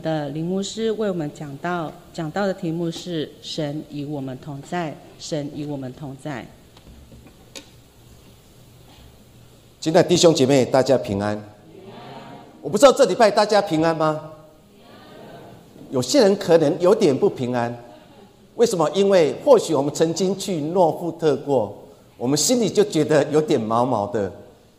的林牧师为我们讲到，讲到的题目是“神与我们同在”，神与我们同在。亲爱的弟兄姐妹，大家平安。我不知道这礼拜大家平安吗？有些人可能有点不平安。为什么？因为或许我们曾经去诺富特过，我们心里就觉得有点毛毛的。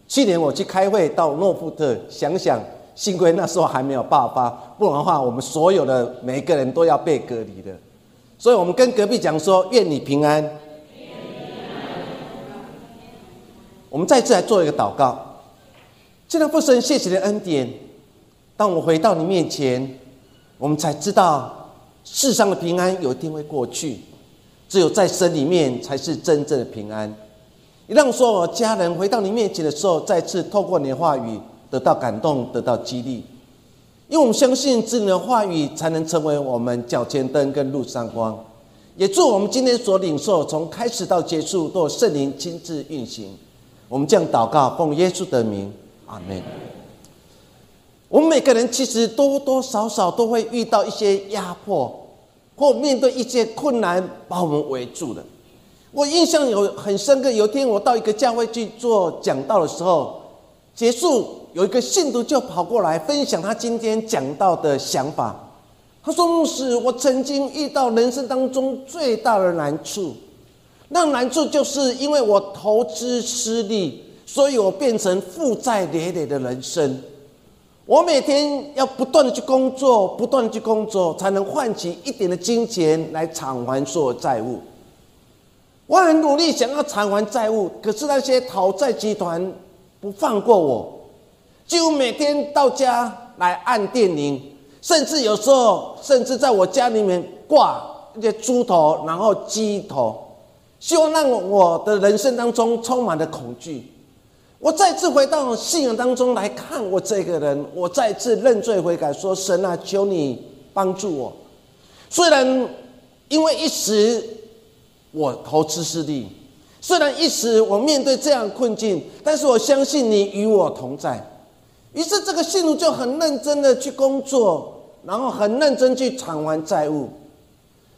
去年我去开会到诺富特，想想幸亏那时候还没有爆发，不然的话，我们所有的每一个人都要被隔离的。所以我们跟隔壁讲说：“愿你平安。”我们再次来做一个祷告。现在父神，谢谢的恩典。当我回到你面前，我们才知道世上的平安有一天会过去，只有在神里面才是真正的平安。你让所有家人回到你面前的时候，再次透过你的话语得到感动，得到激励。因为我们相信，智能的话语才能成为我们脚前灯跟路上光。也祝我们今天所领受，从开始到结束，都有圣灵亲自运行。我们这样祷告，奉耶稣的名，阿门。我们每个人其实多多少少都会遇到一些压迫，或面对一些困难，把我们围住了。我印象有很深刻，有一天我到一个教会去做讲道的时候，结束有一个信徒就跑过来分享他今天讲到的想法。他说：“牧师，我曾经遇到人生当中最大的难处。”那难处就是因为我投资失利，所以我变成负债累累的人生。我每天要不断的去工作，不断的去工作，才能换取一点的金钱来偿还所有债务。我很努力想要偿还债务，可是那些讨债集团不放过我，几乎每天到家来按电铃，甚至有时候甚至在我家里面挂一些猪头，然后鸡头。希望让我的人生当中充满了恐惧。我再次回到信仰当中来看我这个人，我再次认罪悔改，说：“神啊，求你帮助我。”虽然因为一时我投资失利，虽然一时我面对这样困境，但是我相信你与我同在。于是这个信徒就很认真的去工作，然后很认真去偿还债务。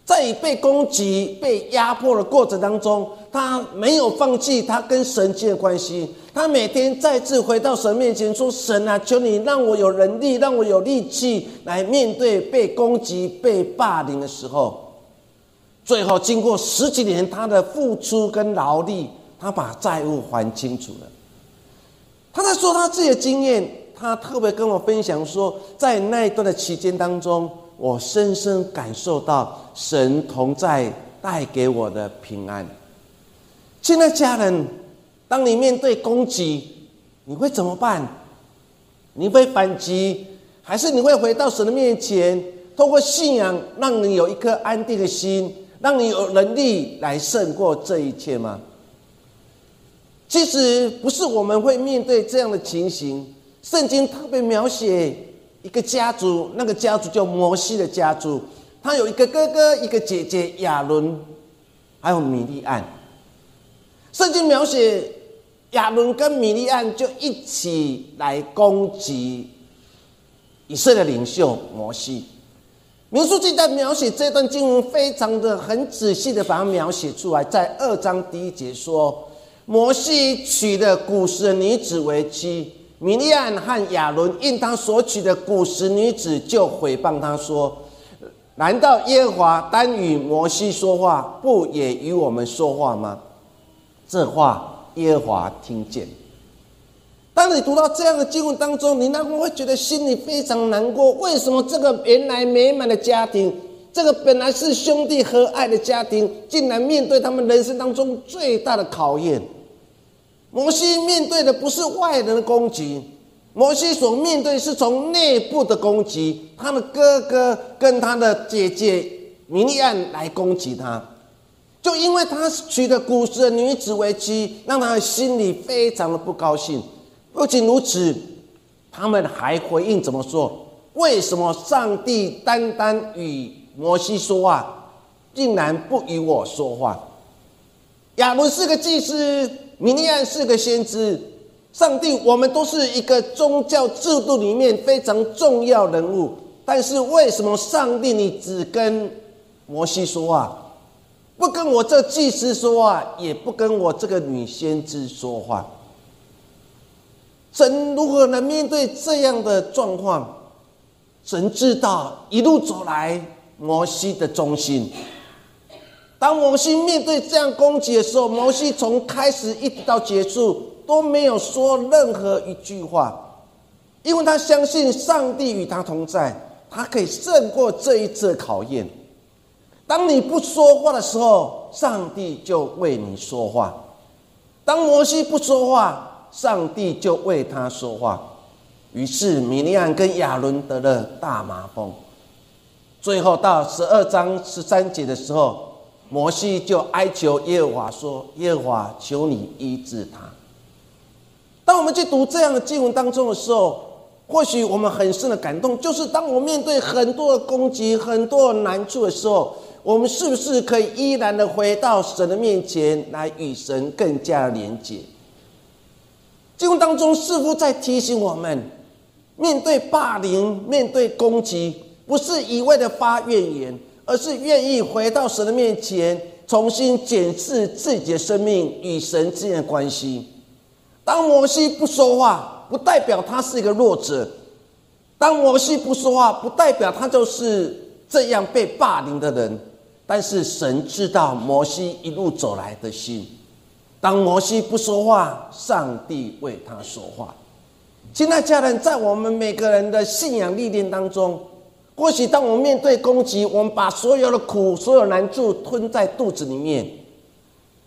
在被攻击、被压迫的过程当中，他没有放弃他跟神间的关系。他每天再次回到神面前说：“神啊，求你让我有能力，让我有力气来面对被攻击、被霸凌的时候。”最后，经过十几年他的付出跟劳力，他把债务还清楚了。他在说他自己的经验，他特别跟我分享说，在那一段的期间当中。我深深感受到神同在带给我的平安。亲爱的家人，当你面对攻击，你会怎么办？你会反击，还是你会回到神的面前，透过信仰，让你有一颗安定的心，让你有能力来胜过这一切吗？其实不是我们会面对这样的情形，圣经特别描写。一个家族，那个家族叫摩西的家族，他有一个哥哥，一个姐姐亚伦，还有米利安。圣经描写亚伦跟米利安就一起来攻击以色列领袖摩西。民书记在描写这段经文，非常的很仔细的把它描写出来，在二章第一节说，摩西娶的古时的女子为妻。米利安和亚伦因他所娶的古时女子，就毁谤他说：“难道耶和华单与摩西说话，不也与我们说话吗？”这话耶和华听见。当你读到这样的经文当中，你那会觉得心里非常难过。为什么这个原来美满的家庭，这个本来是兄弟和爱的家庭，竟然面对他们人生当中最大的考验？摩西面对的不是外人的攻击，摩西所面对是从内部的攻击。他的哥哥跟他的姐姐米利安来攻击他，就因为他娶的古时的女子为妻，让他的心里非常的不高兴。不仅如此，他们还回应怎么说？为什么上帝单单与摩西说话，竟然不与我说话？亚伦是个祭司。米利安是个先知，上帝，我们都是一个宗教制度里面非常重要人物。但是为什么上帝你只跟摩西说话，不跟我这祭司说话，也不跟我这个女先知说话？神如何能面对这样的状况？神知道一路走来摩西的忠心。当摩西面对这样攻击的时候，摩西从开始一直到结束都没有说任何一句话，因为他相信上帝与他同在，他可以胜过这一次考验。当你不说话的时候，上帝就为你说话；当摩西不说话，上帝就为他说话。于是米利安跟亚伦得了大麻风。最后到十二章十三节的时候。摩西就哀求耶和华说：“耶和华，求你医治他。”当我们去读这样的经文当中的时候，或许我们很深的感动，就是当我面对很多的攻击、很多的难处的时候，我们是不是可以依然的回到神的面前来与神更加的连接？经文当中似乎在提醒我们，面对霸凌、面对攻击，不是一味的发怨言。而是愿意回到神的面前，重新检视自己的生命与神之间的关系。当摩西不说话，不代表他是一个弱者；当摩西不说话，不代表他就是这样被霸凌的人。但是神知道摩西一路走来的心。当摩西不说话，上帝为他说话。亲爱家人，在我们每个人的信仰历练当中。或许当我们面对攻击，我们把所有的苦、所有难处吞在肚子里面。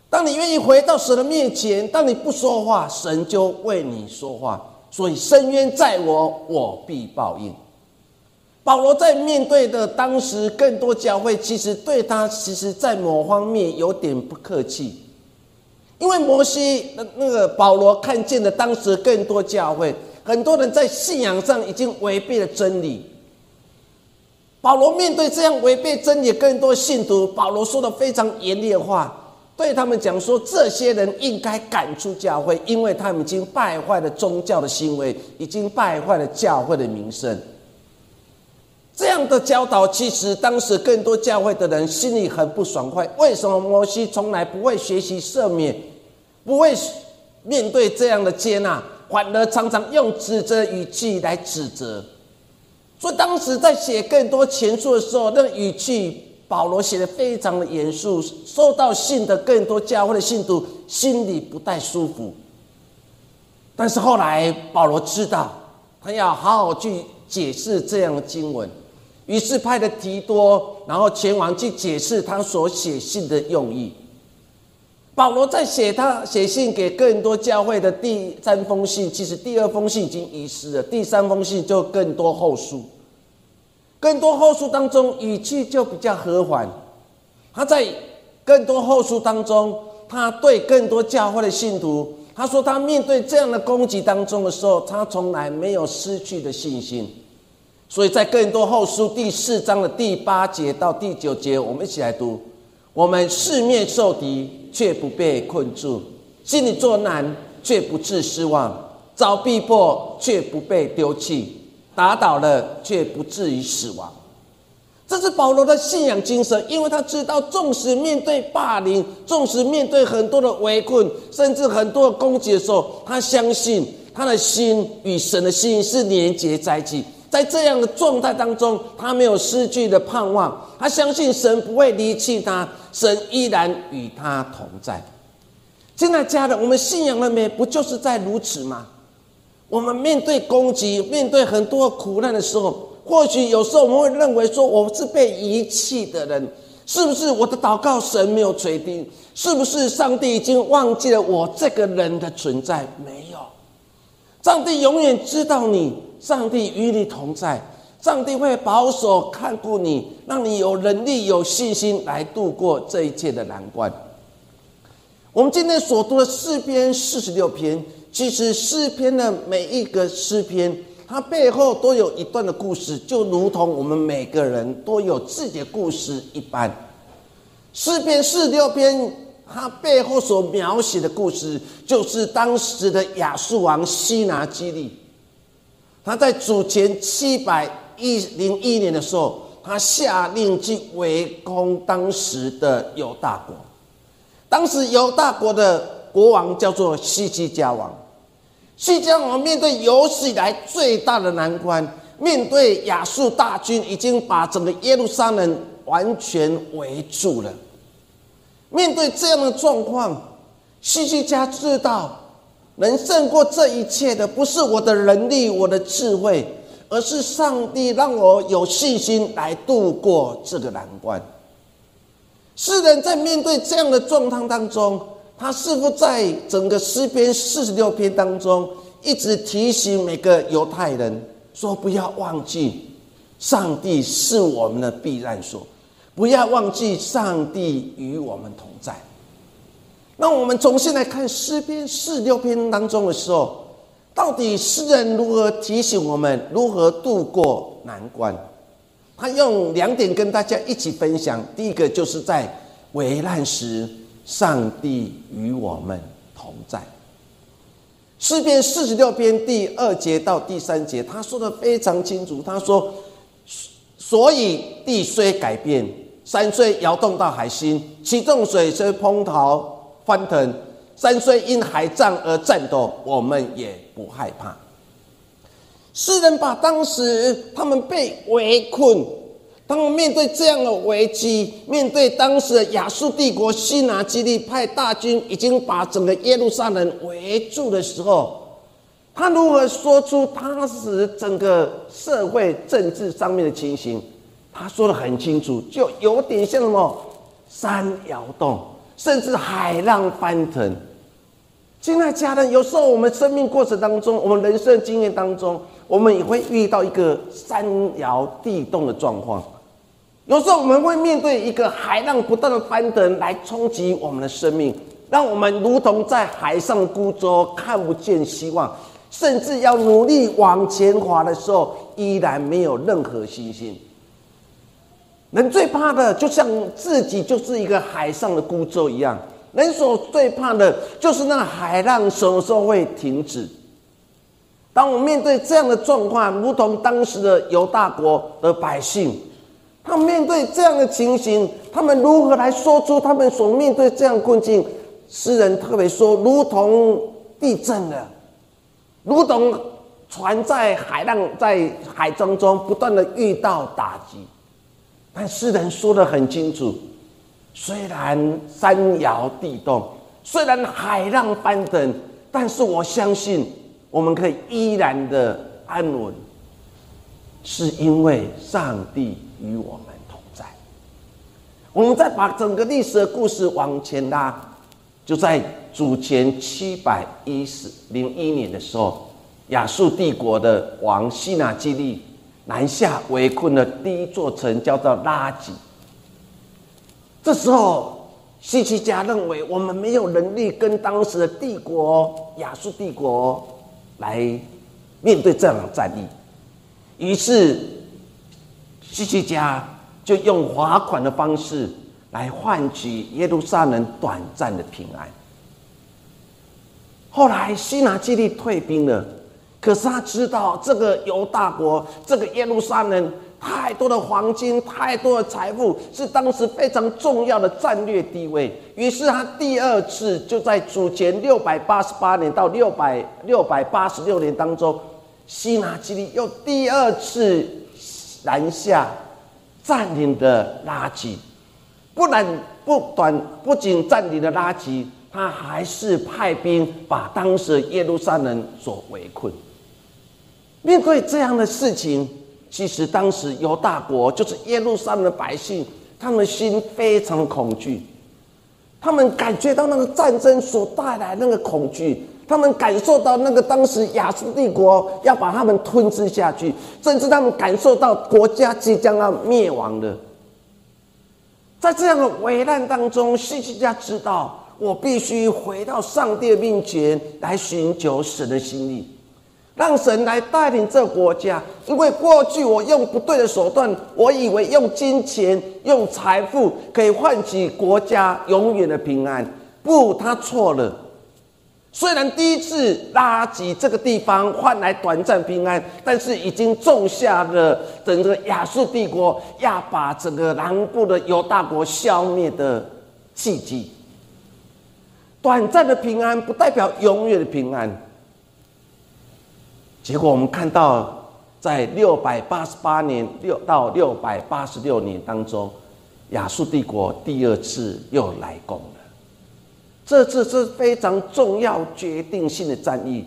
当你愿意回到神的面前，当你不说话，神就为你说话。所以深渊在我，我必报应。保罗在面对的当时更多教会，其实对他，其实在某方面有点不客气，因为摩西那那个保罗看见的当时更多教会，很多人在信仰上已经违背了真理。保罗面对这样违背真理更多信徒，保罗说的非常严厉的话，对他们讲说：这些人应该赶出教会，因为他们已经败坏了宗教的行为，已经败坏了教会的名声。这样的教导，其实当时更多教会的人心里很不爽快。为什么摩西从来不会学习赦免，不会面对这样的接纳，反而常常用指责语气来指责？所以当时在写更多前书的时候，那个语气，保罗写的非常的严肃。收到信的更多教会的信徒心里不太舒服。但是后来保罗知道，他要好好去解释这样的经文，于是派了提多，然后前往去解释他所写信的用意。保罗在写他写信给更多教会的第三封信，其实第二封信已经遗失了，第三封信就更多后书。更多后书当中，语气就比较和缓。他在更多后书当中，他对更多教会的信徒，他说他面对这样的攻击当中的时候，他从来没有失去的信心。所以在更多后书第四章的第八节到第九节，我们一起来读：我们四面受敌，却不被困住；心里作难，却不致失望；遭逼迫，却不被丢弃。打倒了，却不至于死亡。这是保罗的信仰精神，因为他知道，纵使面对霸凌，纵使面对很多的围困，甚至很多的攻击的时候，他相信他的心与神的心是连结在一起。在这样的状态当中，他没有失去的盼望，他相信神不会离弃他，神依然与他同在。现在家人，我们信仰的美不就是在如此吗？我们面对攻击、面对很多苦难的时候，或许有时候我们会认为说我是被遗弃的人，是不是我的祷告神没有垂听？是不是上帝已经忘记了我这个人的存在？没有，上帝永远知道你，上帝与你同在，上帝会保守看顾你，让你有能力、有信心来度过这一切的难关。我们今天所读的四篇四十六篇。其实诗篇的每一个诗篇，它背后都有一段的故事，就如同我们每个人都有自己的故事一般。诗篇四六篇，它背后所描写的故事，就是当时的亚述王西拿基利，他在主前七百一零一年的时候，他下令去围攻当时的犹大国。当时犹大国的国王叫做西基家王。西西家王面对有史以来最大的难关，面对亚述大军已经把整个耶路撒冷完全围住了。面对这样的状况，西西家知道。能胜过这一切的，不是我的能力、我的智慧，而是上帝让我有信心来度过这个难关。诗人在面对这样的状况当中，他似乎在整个诗篇四十六篇当中，一直提醒每个犹太人说：不要忘记，上帝是我们的避难所，不要忘记上帝与我们同在。那我们重新来看诗篇四六篇当中的时候，到底诗人如何提醒我们如何度过难关？他用两点跟大家一起分享。第一个就是在危难时，上帝与我们同在。诗篇四十六篇第二节到第三节，他说的非常清楚。他说：“所以地虽改变，山虽摇动到海心，其中水虽烹陶。”翻腾，山虽因海战而战斗，我们也不害怕。诗人把当时他们被围困，当我面对这样的危机，面对当时的亚述帝国西拿基利派大军已经把整个耶路撒冷围住的时候，他如何说出当时整个社会政治上面的情形？他说的很清楚，就有点像什么山摇动。甚至海浪翻腾，亲爱家人，有时候我们生命过程当中，我们人生经验当中，我们也会遇到一个山摇地动的状况。有时候我们会面对一个海浪不断的翻腾来冲击我们的生命，让我们如同在海上孤舟，看不见希望，甚至要努力往前滑的时候，依然没有任何信心。人最怕的，就像自己就是一个海上的孤舟一样。人所最怕的，就是那海浪什么时候会停止。当我面对这样的状况，如同当时的犹大国的百姓，他们面对这样的情形，他们如何来说出他们所面对这样困境？诗人特别说，如同地震了，如同船在海浪在海中中不断的遇到打击。但诗人说的很清楚，虽然山摇地动，虽然海浪翻腾，但是我相信我们可以依然的安稳，是因为上帝与我们同在。我们再把整个历史的故事往前拉，就在主前七百一十零一年的时候，亚述帝国的王西拿基利。南下围困的第一座城叫做拉吉。这时候，西西家认为我们没有能力跟当时的帝国亚述帝国来面对这场战役，于是西西家就用罚款的方式来换取耶路撒冷短暂的平安。后来，西拿基利退兵了。可是他知道，这个犹大国，这个耶路撒冷，太多的黄金，太多的财富，是当时非常重要的战略地位。于是他第二次就在主前六百八十八年到六百六百八十六年当中，西拿基利又第二次南下，占领的垃圾。不然不短，不仅占领了垃圾，他还是派兵把当时耶路撒冷所围困。面对这样的事情，其实当时犹大国就是耶路撒冷的百姓，他们心非常恐惧，他们感觉到那个战争所带来那个恐惧，他们感受到那个当时亚述帝国要把他们吞噬下去，甚至他们感受到国家即将要灭亡了。在这样的危难当中，西西家知道，我必须回到上帝的面前来寻求神的心意。让神来带领这国家，因为过去我用不对的手段，我以为用金钱、用财富可以换取国家永远的平安。不，他错了。虽然第一次拉吉这个地方换来短暂平安，但是已经种下了整个亚述帝国要把整个南部的犹大国消灭的契机。短暂的平安不代表永远的平安。结果我们看到，在六百八十八年六到六百八十六年当中，亚述帝国第二次又来攻。这次是非常重要、决定性的战役，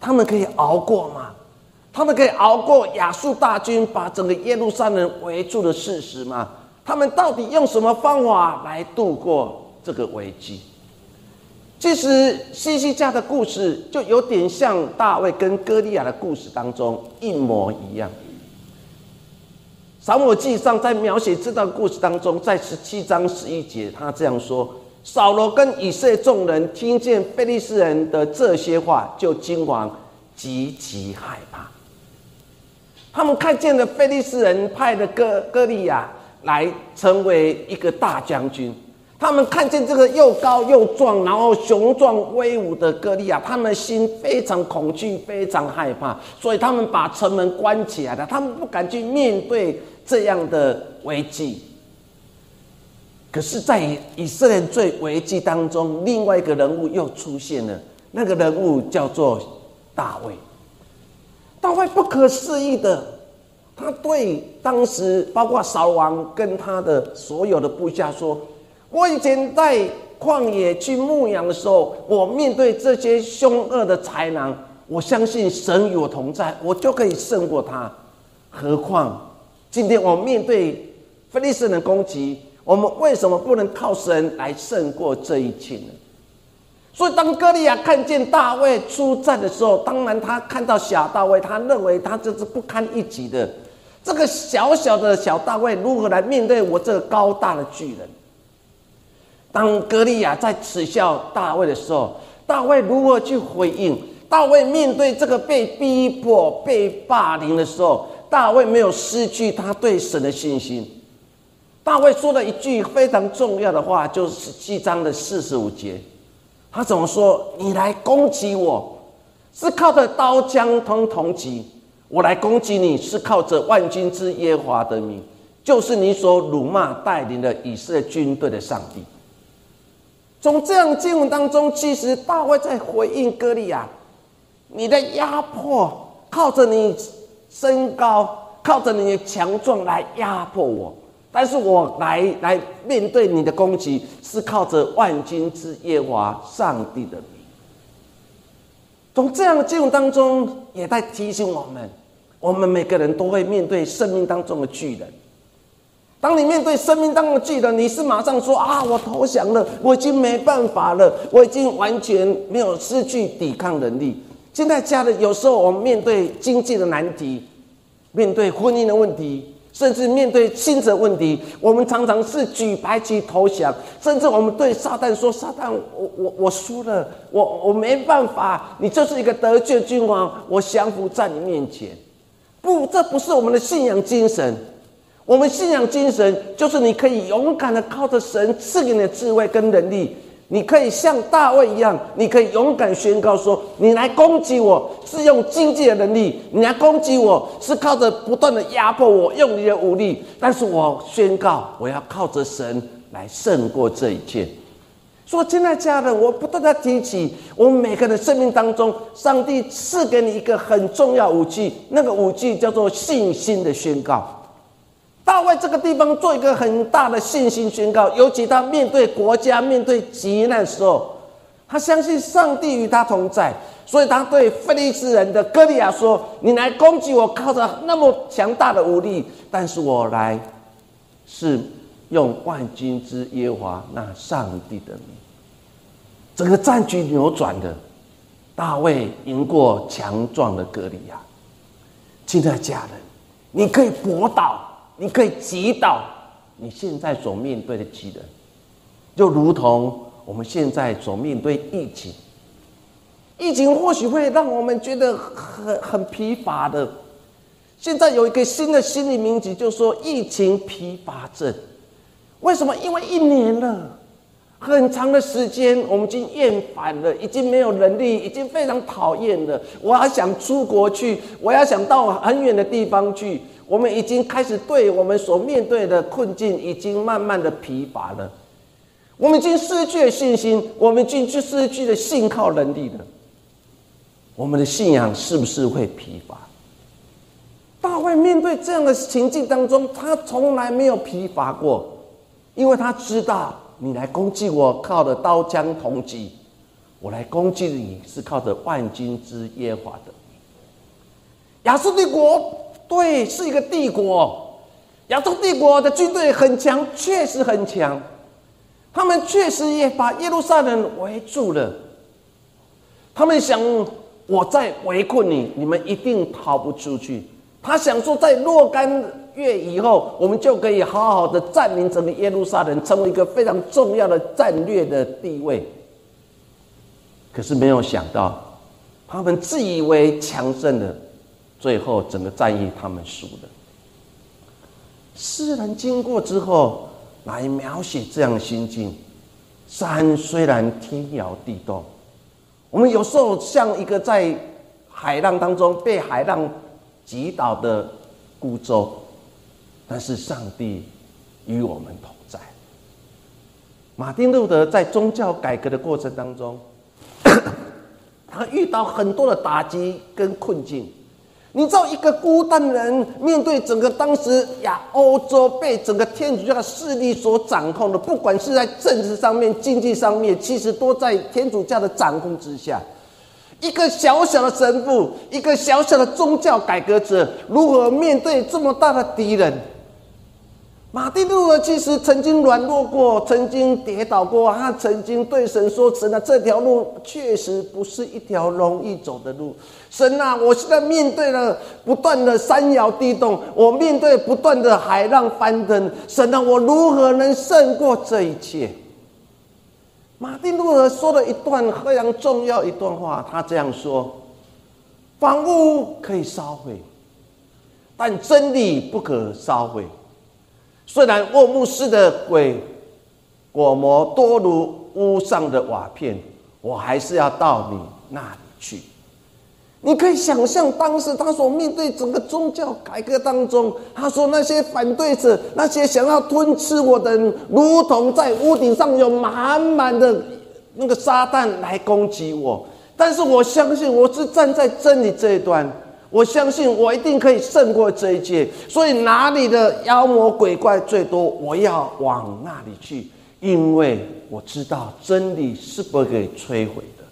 他们可以熬过吗？他们可以熬过亚述大军把整个耶路撒冷围住的事实吗？他们到底用什么方法来度过这个危机？其实西西家的故事就有点像大卫跟歌利亚的故事当中一模一样。撒母记上在描写这段故事当中，在十七章十一节，他这样说。扫罗跟以色列众人听见菲利斯人的这些话，就惊惶，极其害怕。他们看见了菲利斯人派的哥哥利亚来成为一个大将军，他们看见这个又高又壮，然后雄壮威武的哥利亚，他们心非常恐惧，非常害怕，所以他们把城门关起来了，他们不敢去面对这样的危机。可是，在以色列最危机当中，另外一个人物又出现了。那个人物叫做大卫。大卫不可思议的，他对当时包括扫王跟他的所有的部下说：“我以前在旷野去牧羊的时候，我面对这些凶恶的豺狼，我相信神与我同在，我就可以胜过他。何况今天我面对菲利斯人的攻击。”我们为什么不能靠神来胜过这一切呢？所以，当歌利亚看见大卫出战的时候，当然他看到小大卫，他认为他这是不堪一击的。这个小小的小大卫如何来面对我这个高大的巨人？当歌利亚在耻笑大卫的时候，大卫如何去回应？大卫面对这个被逼迫、被霸凌的时候，大卫没有失去他对神的信心。大卫说了一句非常重要的话，就是七章的四十五节。他怎么说？你来攻击我，是靠着刀枪通铜戟；我来攻击你，是靠着万军之耶华的名，就是你所辱骂带领的以色列军队的上帝。从这样经文当中，其实大卫在回应歌利亚：你的压迫，靠着你身高，靠着你的强壮来压迫我。但是我来来面对你的攻击，是靠着万军之耶华上帝的名。从这样的经文当中，也在提醒我们：我们每个人都会面对生命当中的巨人。当你面对生命当中的巨人，你是马上说啊，我投降了，我已经没办法了，我已经完全没有失去抵抗能力。现在家人有时候我们面对经济的难题，面对婚姻的问题。甚至面对新的问题，我们常常是举白旗投降。甚至我们对撒旦说：“撒旦，我我我输了，我我没办法，你就是一个得救君王，我降服在你面前。”不，这不是我们的信仰精神。我们信仰精神就是你可以勇敢的靠着神赐给你的智慧跟能力。你可以像大卫一样，你可以勇敢宣告说：“你来攻击我是用经济的能力，你来攻击我是靠着不断的压迫我，用你的武力。但是我宣告，我要靠着神来胜过这一切。”说，亲爱的家人，我不断的提起，我们每个人生命当中，上帝赐给你一个很重要武器，那个武器叫做信心的宣告。大卫这个地方做一个很大的信心宣告，尤其他面对国家、面对急难时候，他相信上帝与他同在，所以他对菲利斯人的哥利亚说：“你来攻击我，靠着那么强大的武力，但是我来是用万军之耶和华那上帝的名。”整个战局扭转的，大卫赢过强壮的哥利亚。亲爱的家人，你可以驳倒。你可以击倒你现在所面对的敌人，就如同我们现在所面对疫情。疫情或许会让我们觉得很很疲乏的。现在有一个新的心理名词，就说疫情疲乏症。为什么？因为一年了，很长的时间，我们已经厌烦了，已经没有能力，已经非常讨厌了。我还想出国去，我要想到很远的地方去。我们已经开始对我们所面对的困境，已经慢慢的疲乏了。我们已经失去了信心，我们已经失去了信靠能力了。我们的信仰是不是会疲乏？大卫面对这样的情境当中，他从来没有疲乏过，因为他知道。你来攻击我，靠的刀枪铜戟；我来攻击你，是靠着万军之耶和华的。亚述帝国对是一个帝国，亚洲帝国的军队很强，确实很强。他们确实也把耶路撒冷围住了。他们想，我在围困你，你们一定逃不出去。他想说，在若干。月以后，我们就可以好好的占领整个耶路撒冷，成为一个非常重要的战略的地位。可是没有想到，他们自以为强盛的，最后整个战役他们输了。诗人经过之后来描写这样的心境：山虽然天摇地动，我们有时候像一个在海浪当中被海浪击倒的孤舟。但是上帝与我们同在。马丁路德在宗教改革的过程当中，他遇到很多的打击跟困境。你知道，一个孤单人面对整个当时呀欧洲被整个天主教的势力所掌控的，不管是在政治上面、经济上面，其实都在天主教的掌控之下。一个小小的神父，一个小小的宗教改革者，如何面对这么大的敌人？马丁路德其实曾经软弱过，曾经跌倒过。他曾经对神说：“神啊，这条路确实不是一条容易走的路。神啊，我现在面对了不断的山摇地动，我面对不断的海浪翻腾。神啊，我如何能胜过这一切？”马丁路德说了一段非常重要一段话，他这样说：“房屋可以烧毁，但真理不可烧毁。”虽然沃木斯的鬼果膜多如屋上的瓦片，我还是要到你那里去。你可以想象当时他所面对整个宗教改革当中，他说那些反对者，那些想要吞吃我的人，如同在屋顶上有满满的那个撒旦来攻击我。但是我相信，我是站在真理这一端。我相信我一定可以胜过这一切，所以哪里的妖魔鬼怪最多，我要往那里去，因为我知道真理是不可以摧毁的。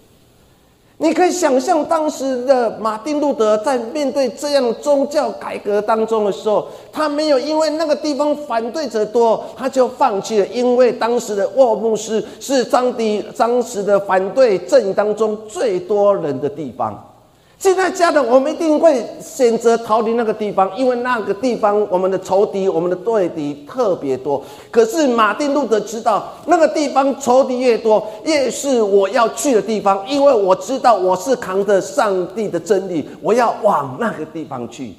你可以想象当时的马丁路德在面对这样宗教改革当中的时候，他没有因为那个地方反对者多，他就放弃了，因为当时的沃牧师是当地当时的反对阵营当中最多人的地方。现在家人，我们一定会选择逃离那个地方，因为那个地方我们的仇敌、我们的对敌特别多。可是马丁路德知道，那个地方仇敌越多，越是我要去的地方，因为我知道我是扛着上帝的真理，我要往那个地方去。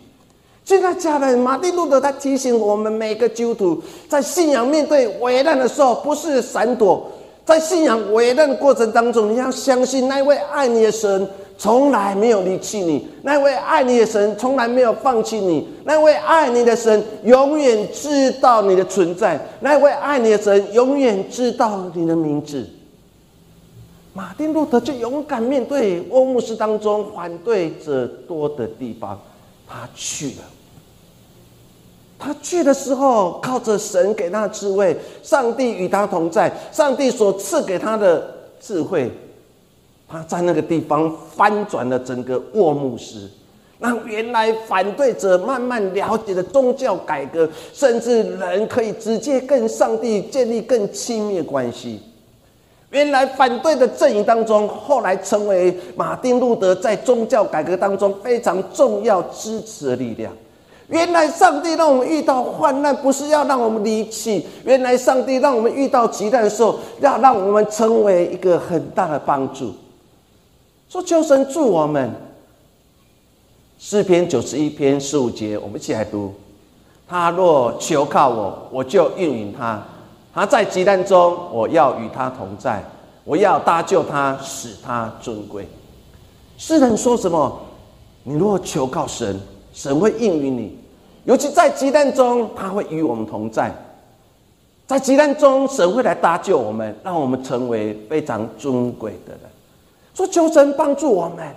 现在家人，马丁路德他提醒我们每个基督徒，在信仰面对危难的时候，不是闪躲，在信仰危难的过程当中，你要相信那位爱你的神。从来没有离弃你，那位爱你的神从来没有放弃你，那位爱你的神永远知道你的存在，那位爱你的神永远知道你的名字。马丁路德就勇敢面对欧姆斯当中反对者多的地方，他去了。他去的时候，靠着神给他的智慧，上帝与他同在，上帝所赐给他的智慧。他在那个地方翻转了整个沃木斯，让原来反对者慢慢了解了宗教改革，甚至人可以直接跟上帝建立更亲密关系。原来反对的阵营当中，后来成为马丁路德在宗教改革当中非常重要支持的力量。原来上帝让我们遇到患难，不是要让我们离弃；原来上帝让我们遇到极难的时候，要让我们成为一个很大的帮助。说求神助我们。诗篇九十一篇十五节，我们一起来读：他若求靠我，我就应允他；他在急难中，我要与他同在，我要搭救他，使他尊贵。世人说什么？你若求靠神，神会应允你。尤其在急难中，他会与我们同在。在急难中，神会来搭救我们，让我们成为非常尊贵的人。说求神帮助我们，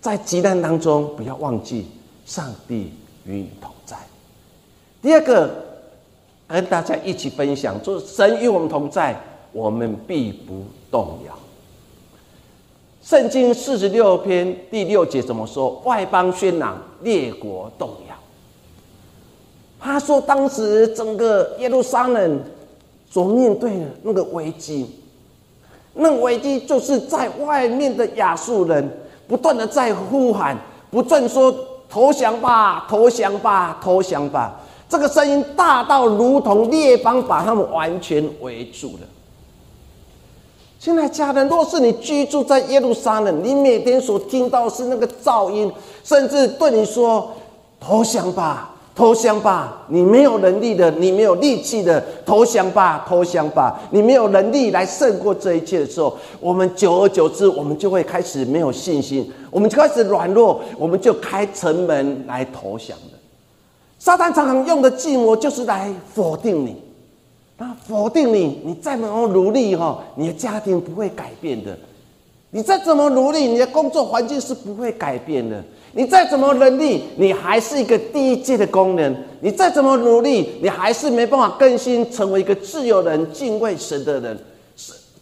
在急难当中不要忘记上帝与你同在。第二个，跟大家一起分享，就是神与我们同在，我们必不动摇。圣经四十六篇第六节怎么说？外邦喧嚷，列国动摇。他说：“当时整个耶路撒冷所面对的那个危机，那危机就是在外面的亚述人不断的在呼喊，不断说投降吧，投降吧，投降吧。这个声音大到如同列邦把他们完全围住了。现在家人，若是你居住在耶路撒冷，你每天所听到是那个噪音，甚至对你说投降吧。”投降吧！你没有能力的，你没有力气的，投降吧！投降吧！你没有能力来胜过这一切的时候，我们久而久之，我们就会开始没有信心，我们就开始软弱，我们就开城门来投降的。撒旦常常用的计谋就是来否定你，那否定你，你再怎么努力哈，你的家庭不会改变的；你再怎么努力，你的工作环境是不会改变的。你再怎么能力，你还是一个低阶的工人；你再怎么努力，你还是没办法更新，成为一个自由人、敬畏神的人。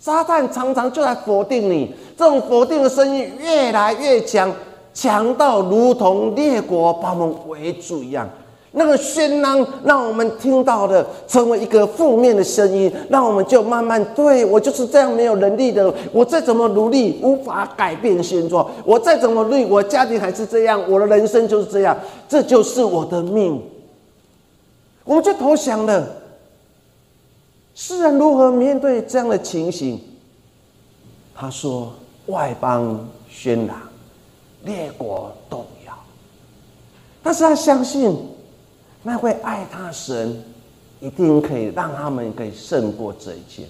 撒旦常常就在否定你，这种否定的声音越来越强，强到如同列国把我们围住一样。那个喧嚷让我们听到的成为一个负面的声音，让我们就慢慢对我就是这样没有能力的，我再怎么努力无法改变现状，我再怎么努力，我家庭还是这样，我的人生就是这样，这就是我的命。我们就投降了。世人如何面对这样的情形？他说：“外邦喧嚷，列国动摇。”但是他相信。那会爱他神，一定可以让他们可以胜过这一切。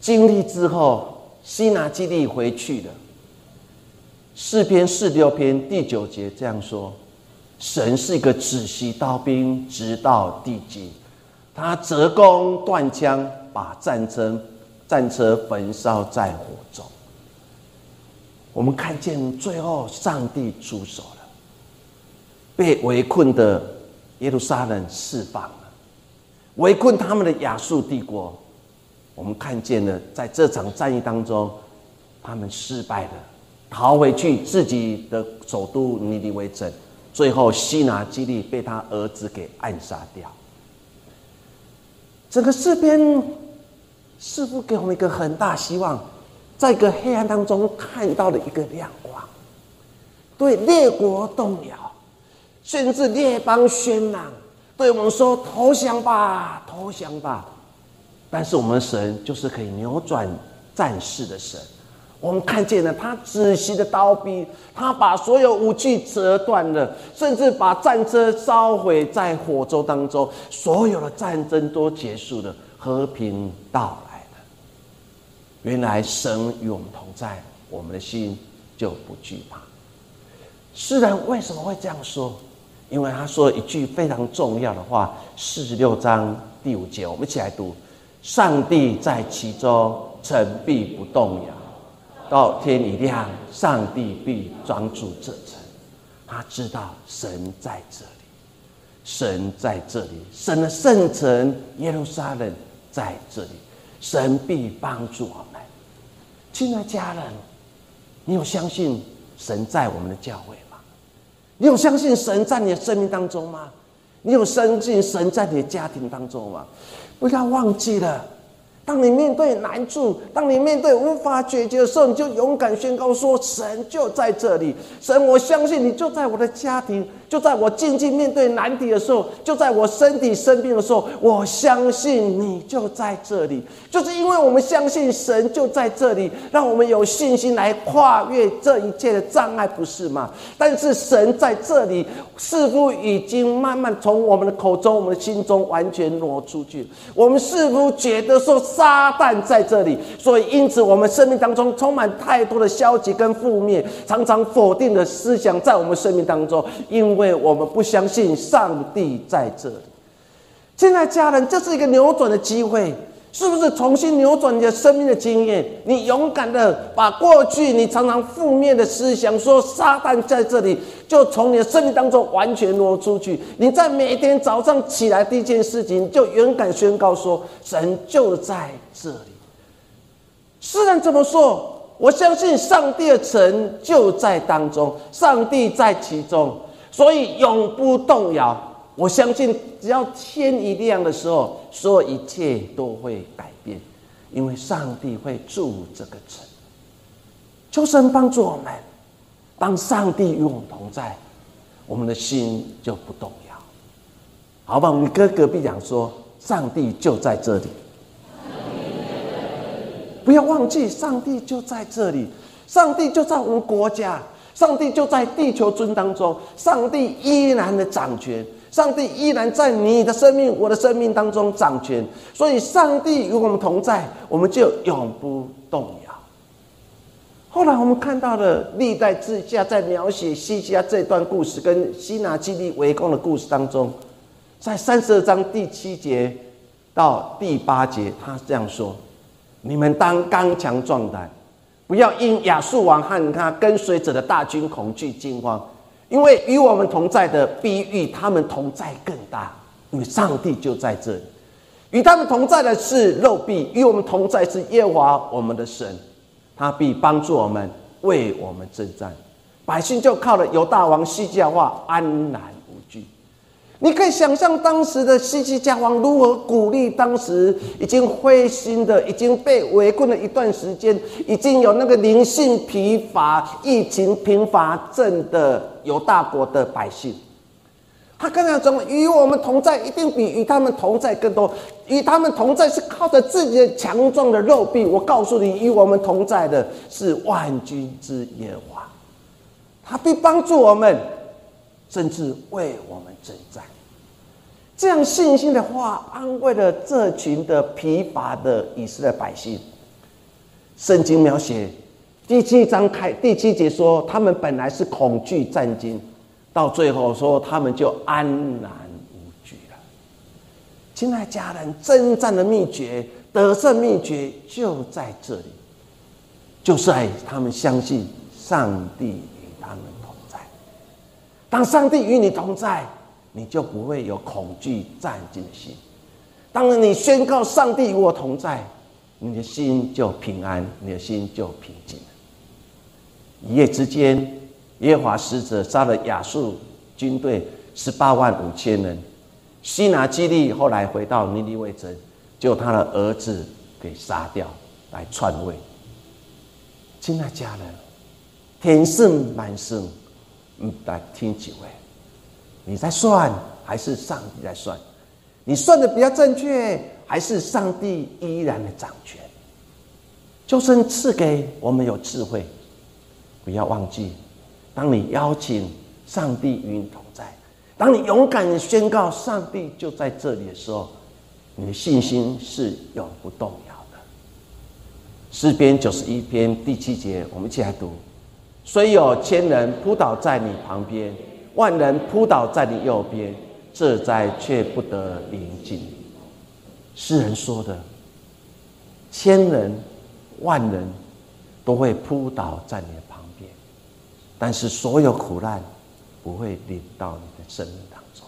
经历之后，西拿基地回去了。四篇四六篇第九节这样说：神是一个仔细刀兵，直到地极。他折弓断枪，把战争战车焚烧在火中。我们看见最后，上帝出手了，被围困的。耶路撒冷释放了，围困他们的亚述帝国。我们看见了，在这场战役当中，他们失败了，逃回去自己的首都尼尼微城。最后，西拿基利被他儿子给暗杀掉。整个诗篇似乎给我们一个很大希望，在一个黑暗当中看到了一个亮光，对列国动摇。甚至列邦喧嚷，对我们说：“投降吧，投降吧！”但是我们神就是可以扭转战事的神。我们看见了他仔细的刀逼，他把所有武器折断了，甚至把战车烧毁在火州当中，所有的战争都结束了，和平到来了。原来神与我们同在，我们的心就不惧怕。世人为什么会这样说？因为他说了一句非常重要的话，四十六章第五节，我们一起来读：上帝在其中，城必不动摇；到天一亮，上帝必专注这城。他知道神在这里，神在这里，神的圣城耶路撒冷在这里，神必帮助我们。亲爱家人，你有相信神在我们的教会？你有相信神在你的生命当中吗？你有相信神在你的家庭当中吗？不要忘记了，当你面对难处，当你面对无法解决的时候，你就勇敢宣告说：“神就在这里，神，我相信你就在我的家庭，就在我静静面对难题的时候，就在我身体生病的时候，我相信你就在这里。就是因为我们相信神就在这里，让我们有信心来跨越这一切的障碍，不是吗？但是神在这里似乎已经慢慢从我们的口中、我们的心中完全挪出去。我们似乎觉得说撒旦在这里，所以因此我们生命当中充满太多的消极跟负面，常常否定的思想在我们生命当中，因因为我们不相信上帝在这里。现在家人，这是一个扭转的机会。是不是重新扭转你的生命的经验？你勇敢的把过去你常常负面的思想，说撒旦在这里，就从你的生命当中完全挪出去。你在每天早上起来第一件事情，就勇敢宣告说：神就在这里。虽然这么说，我相信上帝的神就在当中，上帝在其中，所以永不动摇。我相信，只要天一亮的时候，所有一切都会改变，因为上帝会住这个城。求神帮助我们，当上帝与我们同在，我们的心就不动摇。好吧，我们跟隔壁讲说，上帝就在这里。不要忘记，上帝就在这里，上帝就在我们国家，上帝就在地球尊当中，上帝依然的掌权。上帝依然在你的生命、我的生命当中掌权，所以上帝与我们同在，我们就永不动摇。后来我们看到了历代志下在描写西西亚这段故事跟西拿基利围攻的故事当中，在三十二章第七节到第八节，他这样说：“你们当刚强壮胆，不要因亚述王和他跟随者的大军恐惧惊慌。”因为与我们同在的，比与他们同在更大。因为上帝就在这里，与他们同在的是肉臂，与我们同在是耶和华我们的神，他必帮助我们，为我们征战。百姓就靠了犹大王西加话安然无惧。你可以想象当时的西西家王如何鼓励当时已经灰心的、已经被围困了一段时间、已经有那个灵性疲乏、疫情频发症的犹大国的百姓。他跟他讲：“与我们同在，一定比与他们同在更多。与他们同在是靠着自己的强壮的肉臂。我告诉你，与我们同在的是万军之耶和华，他必帮助我们。”甚至为我们征战，这样信心的话，安慰了这群的疲乏的以色列百姓。圣经描写第七章开第七节说，他们本来是恐惧战惊，到最后说他们就安然无惧了。亲爱家人，征战的秘诀、得胜秘诀就在这里，就是在他们相信上帝。当上帝与你同在，你就不会有恐惧战惊的心。当你宣告上帝与我同在，你的心就平安，你的心就平静了。一夜之间，耶和华使者杀了亚述军队十八万五千人。西拿基利后来回到尼尼微城，就他的儿子给杀掉，来篡位。亲爱家人，天圣满圣。嗯，来听几位，你在算还是上帝在算？你算的比较正确，还是上帝依然的掌权？就算赐给我们有智慧，不要忘记，当你邀请上帝与你同在，当你勇敢宣告上帝就在这里的时候，你的信心是永不动摇的。诗篇九十一篇第七节，我们一起来读。虽有千人扑倒在你旁边，万人扑倒在你右边，这灾却不得临近。诗人说的，千人、万人都会扑倒在你的旁边，但是所有苦难不会临到你的生命当中。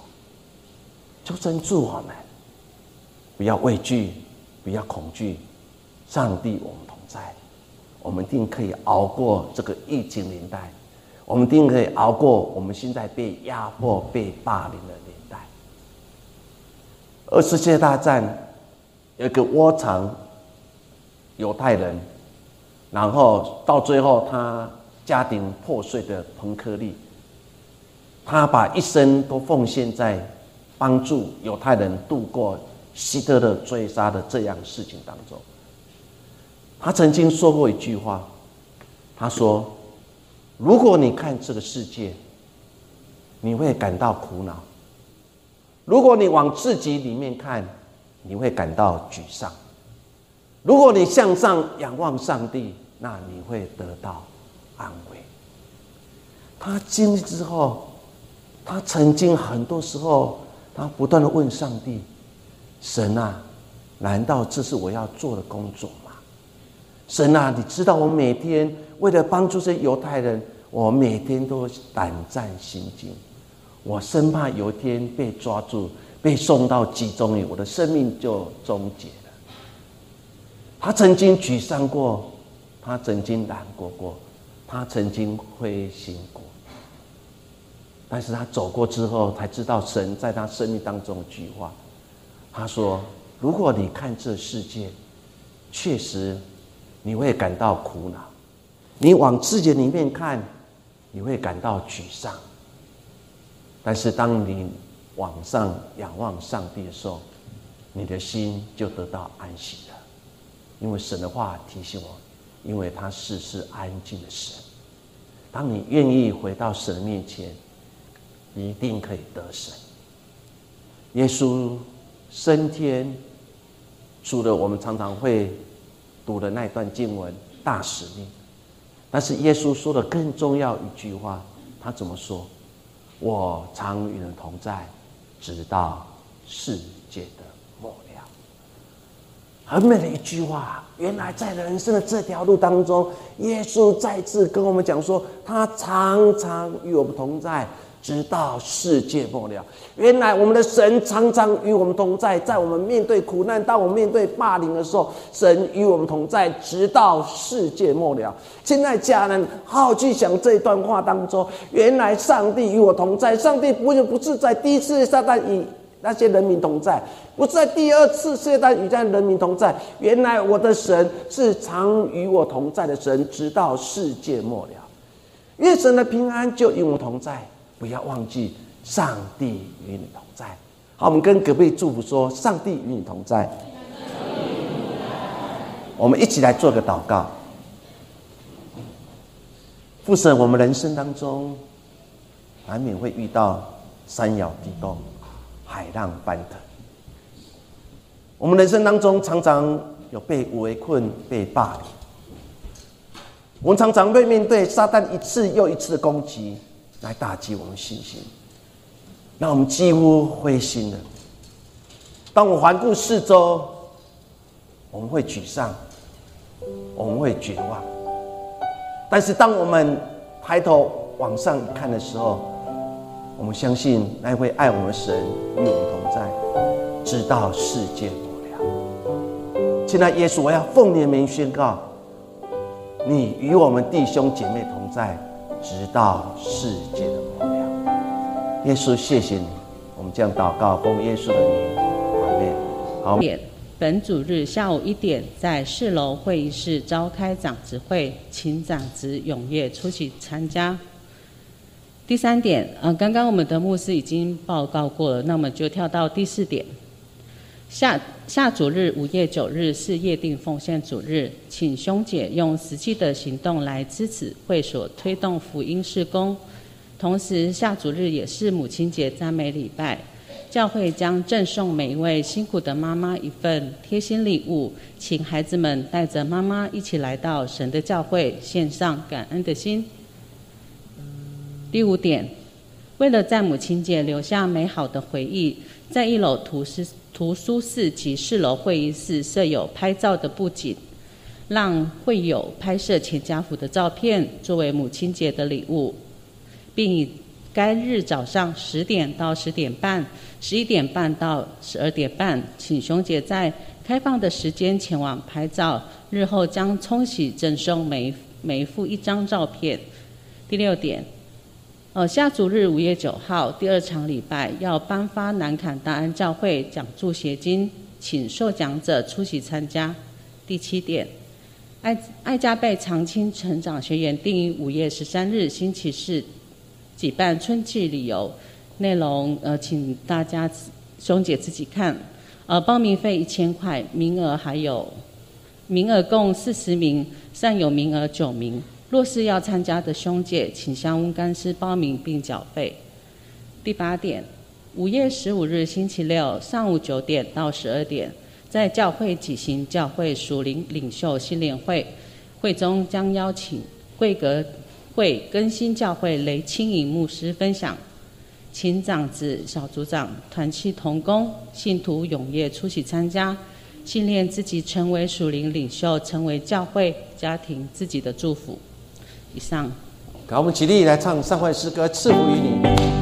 就真助我们，不要畏惧，不要恐惧，上帝我们。我们一定可以熬过这个疫情年代，我们一定可以熬过我们现在被压迫、被霸凌的年代。二次世界大战有一个窝藏犹太人，然后到最后他家庭破碎的彭克利，他把一生都奉献在帮助犹太人度过希特勒追杀的这样事情当中。他曾经说过一句话，他说：“如果你看这个世界，你会感到苦恼；如果你往自己里面看，你会感到沮丧；如果你向上仰望上帝，那你会得到安慰。”他经历之后，他曾经很多时候，他不断的问上帝：“神啊，难道这是我要做的工作？神啊，你知道我每天为了帮助这犹太人，我每天都胆战心惊，我生怕有一天被抓住，被送到集中营，我的生命就终结了。”他曾经沮丧过，他曾经难过过，他曾经灰心过。但是他走过之后，才知道神在他生命当中一句话。他说：“如果你看这世界，确实你会感到苦恼；你往世界里面看，你会感到沮丧。但是当你往上仰望上帝的时候，你的心就得到安息了。因为神的话提醒我，因为他是是安静的神。当你愿意回到神面前。”一定可以得神。耶稣升天，除了我们常常会读的那段经文大使命，但是耶稣说的更重要一句话，他怎么说？我常与人同在，直到世界的末了。很美的一句话。原来在人生的这条路当中，耶稣再次跟我们讲说，他常常与我们同在。直到世界末了，原来我们的神常常与我们同在，在我们面对苦难、当我们面对霸凌的时候，神与我们同在，直到世界末了。亲爱家人好好去想这一段话当中，原来上帝与我同在，上帝不不是在第一次撒旦与那些人民同在，不是在第二次世界大战与在人民同在，原来我的神是常与我同在的神，直到世界末了。愿神的平安就与我同在。不要忘记，上帝与你同在。好，我们跟隔壁祝福说：“上帝与你同在。”我们一起来做个祷告。父神，我们人生当中难免会遇到山摇地动、海浪翻腾。我们人生当中常常有被围困、被霸凌。我们常常会面对撒旦一次又一次的攻击。来打击我们信心，让我们几乎灰心了。当我环顾四周，我们会沮丧，我们会绝望。但是当我们抬头往上看的时候，我们相信那位爱我们的神与我们同在，直到世界末了。现在耶稣，我要奉你的名宣告：你与我们弟兄姐妹同在。直到世界的末了，耶稣，谢谢你。我们将祷告，奉耶稣的名，好。点，本主日下午一点，在四楼会议室召开长执会，请长执踊跃出席参加。第三点，呃，刚刚我们的牧师已经报告过了，那么就跳到第四点。下下主日五月九日是夜定奉献主日，请兄姐用实际的行动来支持会所推动福音事工。同时，下主日也是母亲节赞美礼拜，教会将赠送每一位辛苦的妈妈一份贴心礼物，请孩子们带着妈妈一起来到神的教会，献上感恩的心。第五点，为了在母亲节留下美好的回忆，在一楼图书。图书室及四楼会议室设有拍照的布景，让会友拍摄全家福的照片作为母亲节的礼物，并以该日早上十点到十点半、十一点半到十二点半，请熊姐在开放的时间前往拍照，日后将冲洗赠送每每一幅一张照片。第六点。呃，下主日五月九号第二场礼拜要颁发南坎大安教会奖助协金，请受奖者出席参加。第七点，爱爱加贝长青成长学员定于五月十三日星期四举办春季旅游，内容呃，请大家兄姐自己看。呃，报名费一千块，名额还有，名额共四十名，尚有名额九名。若是要参加的兄姐，请向温干师报名并缴费。第八点，五月十五日星期六上午九点到十二点，在教会举行教会属灵领袖训练会，会中将邀请贵格会更新教会雷清颖牧师分享。请长子、小组长、团契同工、信徒踊跃出席参加，训练自己成为属灵领袖，成为教会、家庭自己的祝福。以上。好，我们起立来唱上会诗歌，赐福于你。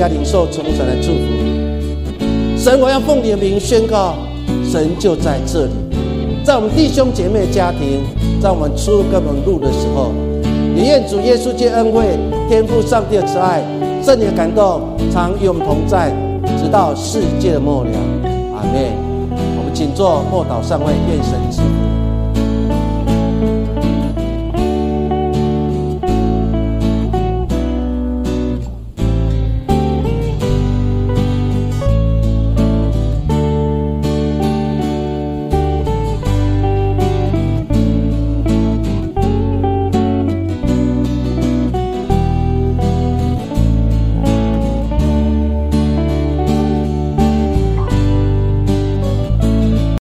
一起来领受从神的祝福。神，我要奉你的名宣告，神就在这里，在我们弟兄姐妹家庭，在我们出各门路的时候，也愿主耶稣借恩惠，天赋上帝的慈爱，圣灵的感动，常与我们同在，直到世界的末了。阿门。我们请坐，默祷上位，愿神赐福。